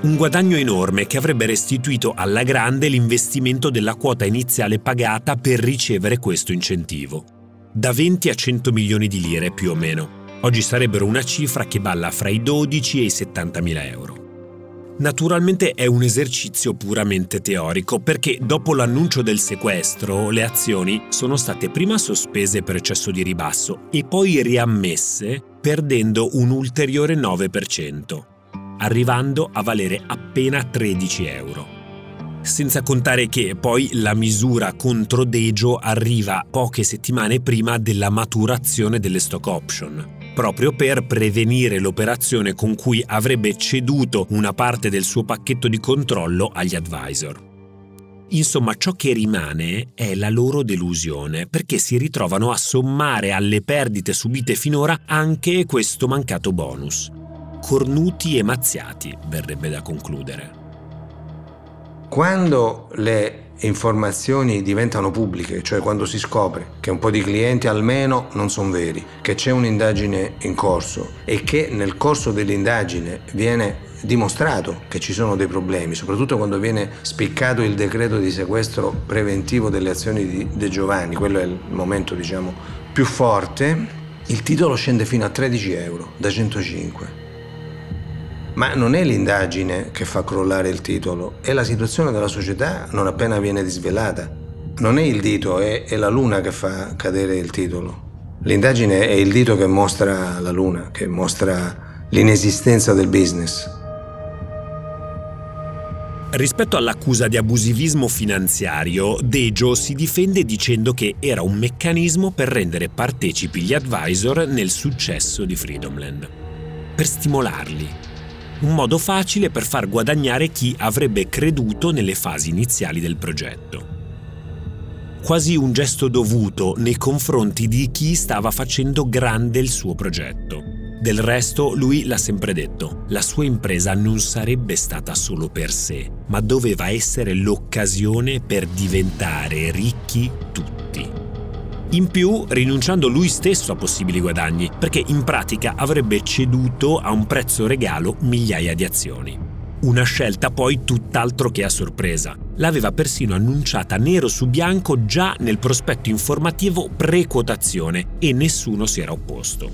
Un guadagno enorme che avrebbe restituito alla grande l'investimento della quota iniziale pagata per ricevere questo incentivo. Da 20 a 100 milioni di lire più o meno. Oggi sarebbero una cifra che balla fra i 12 e i 70 mila euro. Naturalmente è un esercizio puramente teorico perché dopo l'annuncio del sequestro le azioni sono state prima sospese per eccesso di ribasso e poi riammesse perdendo un ulteriore 9%, arrivando a valere appena 13 euro. Senza contare che poi la misura contro Dejo arriva poche settimane prima della maturazione delle stock option proprio per prevenire l'operazione con cui avrebbe ceduto una parte del suo pacchetto di controllo agli advisor. Insomma, ciò che rimane è la loro delusione, perché si ritrovano a sommare alle perdite subite finora anche questo mancato bonus. Cornuti e mazziati, verrebbe da concludere. Quando le informazioni diventano pubbliche, cioè quando si scopre che un po' di clienti almeno non sono veri, che c'è un'indagine in corso e che nel corso dell'indagine viene dimostrato che ci sono dei problemi, soprattutto quando viene spiccato il decreto di sequestro preventivo delle azioni di De Giovanni, quello è il momento diciamo più forte, il titolo scende fino a 13 euro da 105. Ma non è l'indagine che fa crollare il titolo, è la situazione della società non appena viene disvelata. Non è il dito, è, è la luna che fa cadere il titolo. L'indagine è il dito che mostra la luna, che mostra l'inesistenza del business. Rispetto all'accusa di abusivismo finanziario, Dejo si difende dicendo che era un meccanismo per rendere partecipi gli advisor nel successo di Freedomland. Per stimolarli, un modo facile per far guadagnare chi avrebbe creduto nelle fasi iniziali del progetto. Quasi un gesto dovuto nei confronti di chi stava facendo grande il suo progetto. Del resto, lui l'ha sempre detto, la sua impresa non sarebbe stata solo per sé, ma doveva essere l'occasione per diventare ricchi tutti. In più, rinunciando lui stesso a possibili guadagni, perché in pratica avrebbe ceduto a un prezzo regalo migliaia di azioni. Una scelta poi tutt'altro che a sorpresa. L'aveva persino annunciata nero su bianco già nel prospetto informativo pre-quotazione e nessuno si era opposto.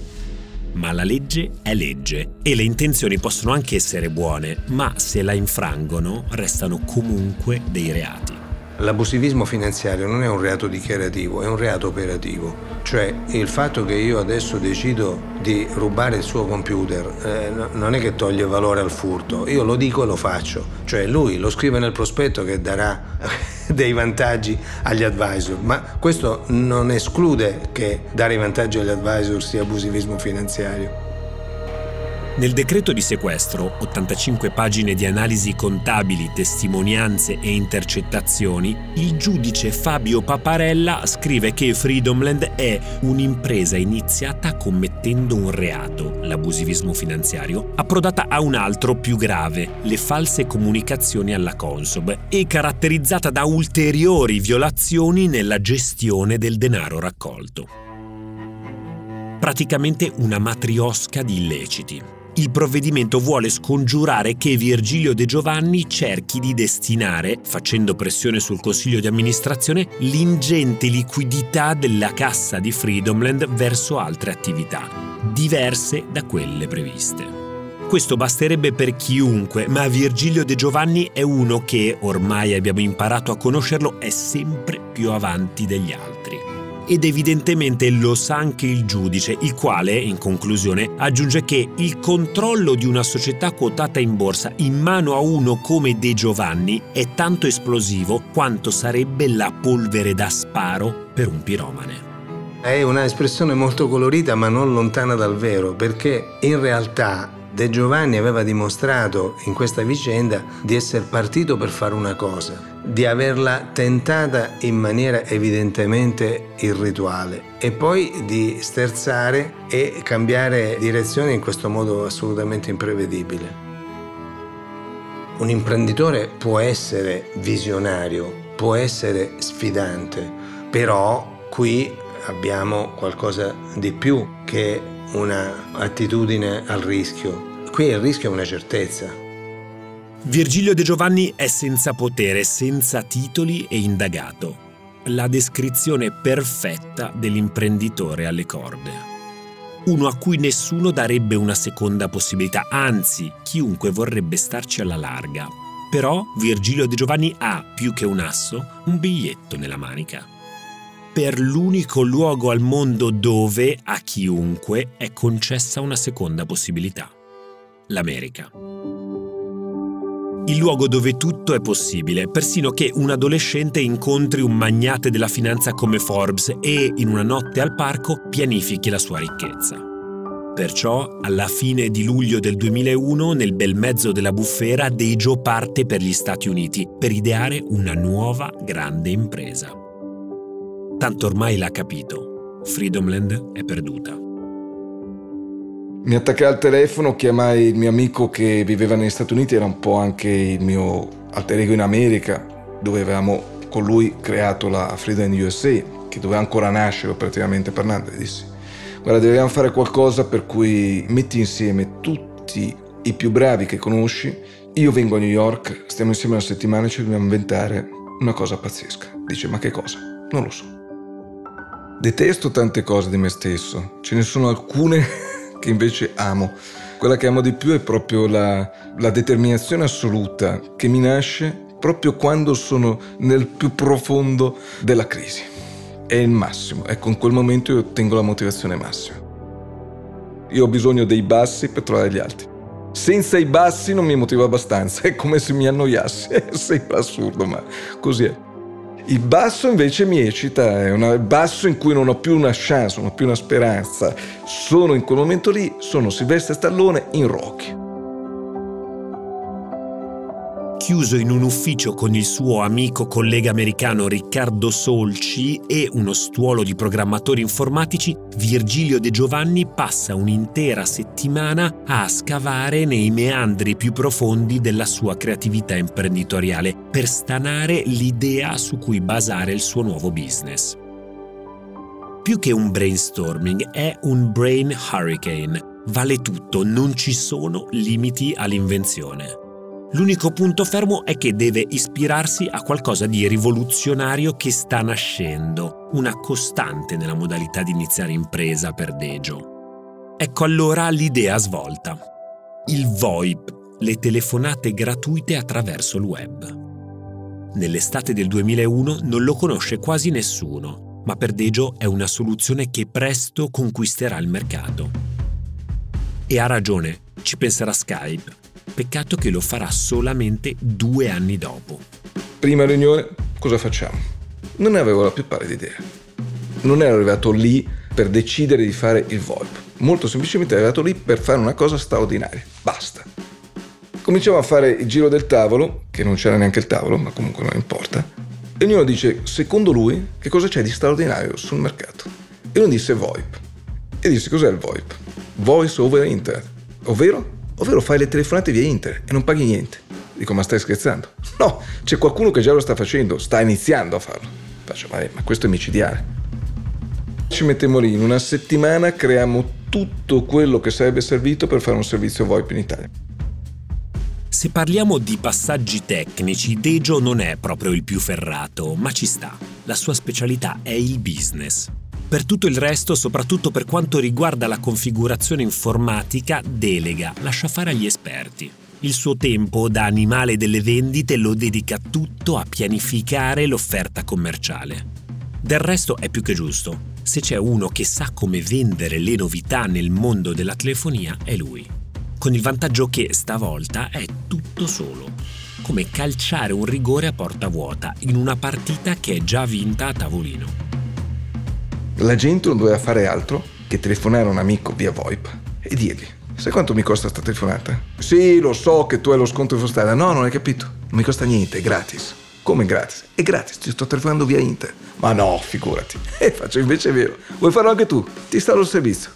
Ma la legge è legge e le intenzioni possono anche essere buone, ma se la infrangono restano comunque dei reati. L'abusivismo finanziario non è un reato dichiarativo, è un reato operativo. Cioè il fatto che io adesso decido di rubare il suo computer eh, non è che toglie valore al furto, io lo dico e lo faccio. Cioè lui lo scrive nel prospetto che darà dei vantaggi agli advisor, ma questo non esclude che dare i vantaggi agli advisor sia abusivismo finanziario. Nel decreto di sequestro, 85 pagine di analisi contabili, testimonianze e intercettazioni, il giudice Fabio Paparella scrive che Freedomland è un'impresa iniziata commettendo un reato, l'abusivismo finanziario, approdata a un altro più grave, le false comunicazioni alla Consob, e caratterizzata da ulteriori violazioni nella gestione del denaro raccolto. Praticamente una matriosca di illeciti. Il provvedimento vuole scongiurare che Virgilio De Giovanni cerchi di destinare, facendo pressione sul consiglio di amministrazione, l'ingente liquidità della cassa di Freedomland verso altre attività, diverse da quelle previste. Questo basterebbe per chiunque, ma Virgilio De Giovanni è uno che, ormai abbiamo imparato a conoscerlo, è sempre più avanti degli altri ed evidentemente lo sa anche il giudice, il quale, in conclusione, aggiunge che il controllo di una società quotata in borsa in mano a uno come De Giovanni è tanto esplosivo quanto sarebbe la polvere da sparo per un piromane. È un'espressione molto colorita ma non lontana dal vero, perché in realtà De Giovanni aveva dimostrato in questa vicenda di essere partito per fare una cosa, di averla tentata in maniera evidentemente irrituale e poi di sterzare e cambiare direzione in questo modo assolutamente imprevedibile. Un imprenditore può essere visionario, può essere sfidante, però qui abbiamo qualcosa di più che un'attitudine al rischio. Qui il rischio è una certezza. Virgilio De Giovanni è senza potere, senza titoli e indagato. La descrizione perfetta dell'imprenditore alle corde. Uno a cui nessuno darebbe una seconda possibilità, anzi, chiunque vorrebbe starci alla larga. Però Virgilio De Giovanni ha, più che un asso, un biglietto nella manica per l'unico luogo al mondo dove a chiunque è concessa una seconda possibilità, l'America. Il luogo dove tutto è possibile, persino che un adolescente incontri un magnate della finanza come Forbes e, in una notte al parco, pianifichi la sua ricchezza. Perciò, alla fine di luglio del 2001, nel bel mezzo della bufera, Dejo parte per gli Stati Uniti per ideare una nuova grande impresa. Tanto ormai l'ha capito. Freedomland è perduta. Mi attaccai al telefono, chiamai il mio amico che viveva negli Stati Uniti, era un po' anche il mio alter ego in America, dove avevamo con lui creato la Freedom USA, che doveva ancora nascere operativamente parlando. E dissi, guarda, dobbiamo fare qualcosa per cui metti insieme tutti i più bravi che conosci, io vengo a New York, stiamo insieme una settimana e ci dobbiamo inventare una cosa pazzesca. Dice, ma che cosa? Non lo so. Detesto tante cose di me stesso, ce ne sono alcune che invece amo. Quella che amo di più è proprio la, la determinazione assoluta che mi nasce proprio quando sono nel più profondo della crisi. È il massimo, ecco in quel momento io ottengo la motivazione massima. Io ho bisogno dei bassi per trovare gli alti. Senza i bassi non mi motivo abbastanza, è come se mi annoiassi, sembra assurdo ma così è. Il basso invece mi eccita, è un basso in cui non ho più una chance, non ho più una speranza. Sono in quel momento lì, sono Silvestre Stallone in Rocky. Chiuso in un ufficio con il suo amico collega americano Riccardo Solci e uno stuolo di programmatori informatici, Virgilio De Giovanni passa un'intera settimana a scavare nei meandri più profondi della sua creatività imprenditoriale per stanare l'idea su cui basare il suo nuovo business. Più che un brainstorming è un brain hurricane. Vale tutto, non ci sono limiti all'invenzione. L'unico punto fermo è che deve ispirarsi a qualcosa di rivoluzionario che sta nascendo, una costante nella modalità di iniziare impresa per Dejo. Ecco allora l'idea svolta. Il VoIP, le telefonate gratuite attraverso il web. Nell'estate del 2001 non lo conosce quasi nessuno, ma per Dejo è una soluzione che presto conquisterà il mercato. E ha ragione, ci penserà Skype Peccato che lo farà solamente due anni dopo. Prima riunione, cosa facciamo? Non ne avevo la più pallida idea. Non ero arrivato lì per decidere di fare il VoIP. Molto semplicemente ero arrivato lì per fare una cosa straordinaria. Basta. Cominciamo a fare il giro del tavolo, che non c'era neanche il tavolo, ma comunque non importa. E ognuno dice, secondo lui, che cosa c'è di straordinario sul mercato. E uno disse VoIP. E disse, cos'è il VoIP? Voice over Internet. Ovvero? Ovvero fai le telefonate via internet e non paghi niente. Dico, ma stai scherzando? No, c'è qualcuno che già lo sta facendo, sta iniziando a farlo. Faccio, ma, ma questo è micidiale. Ci mettiamo lì, in una settimana creiamo tutto quello che sarebbe servito per fare un servizio VoIP in Italia. Se parliamo di passaggi tecnici, Dejo non è proprio il più ferrato, ma ci sta. La sua specialità è il business. Per tutto il resto, soprattutto per quanto riguarda la configurazione informatica, delega, lascia fare agli esperti. Il suo tempo da animale delle vendite lo dedica tutto a pianificare l'offerta commerciale. Del resto è più che giusto. Se c'è uno che sa come vendere le novità nel mondo della telefonia, è lui. Con il vantaggio che stavolta è tutto solo. Come calciare un rigore a porta vuota in una partita che è già vinta a tavolino. La gente non doveva fare altro che telefonare a un amico via VoIP e dirgli Sai quanto mi costa sta telefonata? Sì, lo so che tu hai lo sconto in strada. No, non hai capito. Non mi costa niente, è gratis. Come gratis? È gratis, ti sto telefonando via Inter. Ma no, figurati. E faccio invece vero. Vuoi farlo anche tu? Ti sta lo servizio.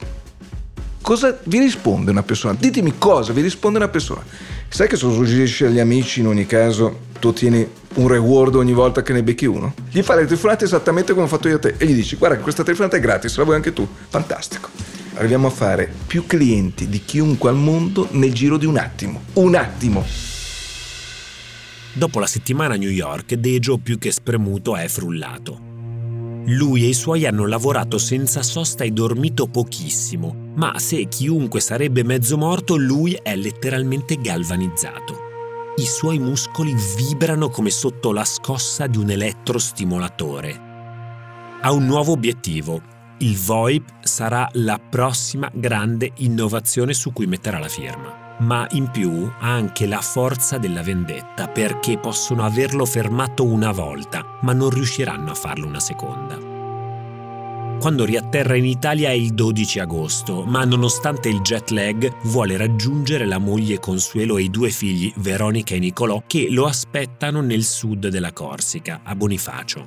Cosa vi risponde una persona? Ditemi cosa vi risponde una persona. Sai che se lo suggerisci agli amici in ogni caso tu ottieni un reward ogni volta che ne becchi uno? Gli fai le telefonate esattamente come ho fatto io a te e gli dici guarda questa telefonata è gratis, la vuoi anche tu. Fantastico. Arriviamo a fare più clienti di chiunque al mondo nel giro di un attimo. Un attimo. Dopo la settimana a New York, Dejo più che spremuto è frullato. Lui e i suoi hanno lavorato senza sosta e dormito pochissimo, ma se chiunque sarebbe mezzo morto, lui è letteralmente galvanizzato. I suoi muscoli vibrano come sotto la scossa di un elettrostimolatore. Ha un nuovo obiettivo. Il VoIP sarà la prossima grande innovazione su cui metterà la firma. Ma in più ha anche la forza della vendetta perché possono averlo fermato una volta, ma non riusciranno a farlo una seconda. Quando riatterra in Italia è il 12 agosto, ma nonostante il jet lag vuole raggiungere la moglie Consuelo e i due figli, Veronica e Nicolò, che lo aspettano nel sud della Corsica, a Bonifacio.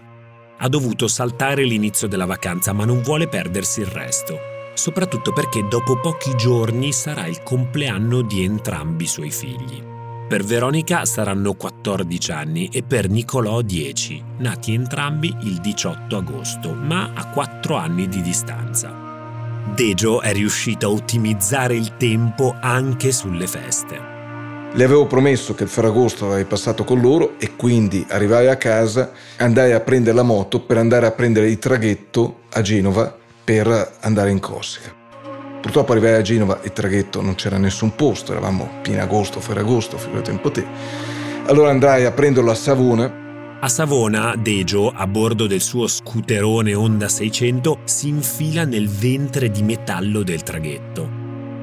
Ha dovuto saltare l'inizio della vacanza, ma non vuole perdersi il resto, soprattutto perché dopo pochi giorni sarà il compleanno di entrambi i suoi figli. Per Veronica saranno 14 anni e per Nicolò 10, nati entrambi il 18 agosto, ma a 4 anni di distanza. Dejo è riuscito a ottimizzare il tempo anche sulle feste. Le avevo promesso che il Ferragosto avrei passato con loro e quindi arrivai a casa, andai a prendere la moto per andare a prendere il traghetto a Genova per andare in Corsica. Purtroppo arrivai a Genova e traghetto non c'era nessun posto, eravamo pieno agosto, ferragosto, figurati un po' te. Allora andai a prenderlo a Savona a Savona, Dejo, a bordo del suo scooterone Honda 600, si infila nel ventre di metallo del traghetto.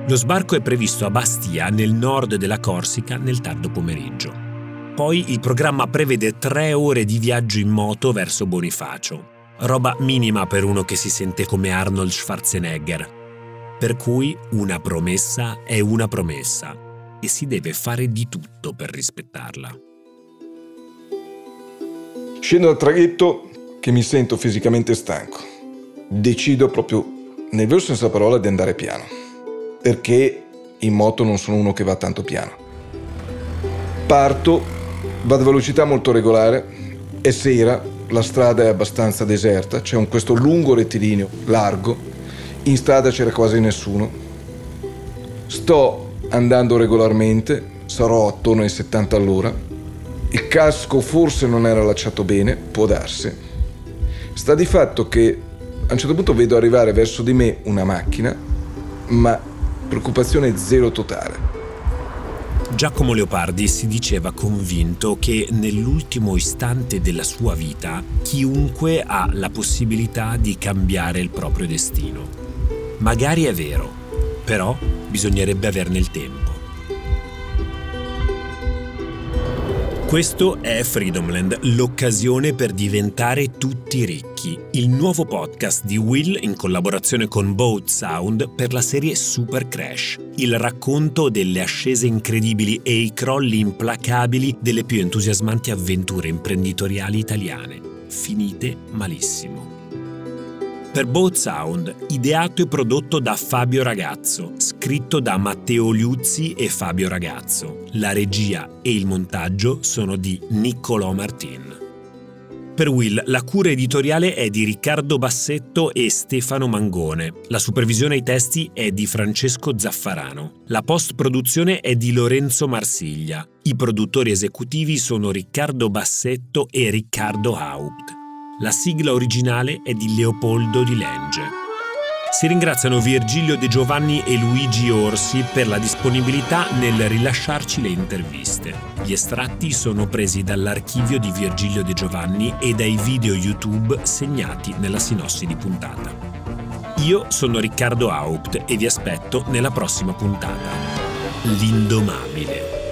Lo sbarco è previsto a Bastia, nel nord della Corsica, nel tardo pomeriggio. Poi il programma prevede tre ore di viaggio in moto verso Bonifacio. Roba minima per uno che si sente come Arnold Schwarzenegger, per cui una promessa è una promessa e si deve fare di tutto per rispettarla. Scendo dal traghetto che mi sento fisicamente stanco. Decido proprio nel vero senso della parola di andare piano. Perché in moto non sono uno che va tanto piano. Parto, vado a velocità molto regolare, è sera, la strada è abbastanza deserta, c'è un, questo lungo rettilineo largo, in strada c'era quasi nessuno. Sto andando regolarmente, sarò attorno ai 70 all'ora. Il casco forse non era allacciato bene, può darsi. Sta di fatto che a un certo punto vedo arrivare verso di me una macchina, ma preoccupazione zero totale. Giacomo Leopardi si diceva convinto che nell'ultimo istante della sua vita chiunque ha la possibilità di cambiare il proprio destino. Magari è vero, però bisognerebbe averne il tempo. Questo è Freedomland, l'occasione per diventare tutti ricchi, il nuovo podcast di Will in collaborazione con Boat Sound per la serie Super Crash, il racconto delle ascese incredibili e i crolli implacabili delle più entusiasmanti avventure imprenditoriali italiane, finite malissimo per Boat Sound, ideato e prodotto da Fabio Ragazzo, scritto da Matteo Liuzzi e Fabio Ragazzo. La regia e il montaggio sono di Niccolò Martin. Per Will la cura editoriale è di Riccardo Bassetto e Stefano Mangone. La supervisione ai testi è di Francesco Zaffarano. La post-produzione è di Lorenzo Marsiglia. I produttori esecutivi sono Riccardo Bassetto e Riccardo Haupt. La sigla originale è di Leopoldo di Lenge. Si ringraziano Virgilio De Giovanni e Luigi Orsi per la disponibilità nel rilasciarci le interviste. Gli estratti sono presi dall'archivio di Virgilio De Giovanni e dai video YouTube segnati nella sinossi di puntata. Io sono Riccardo Haupt e vi aspetto nella prossima puntata. L'indomabile.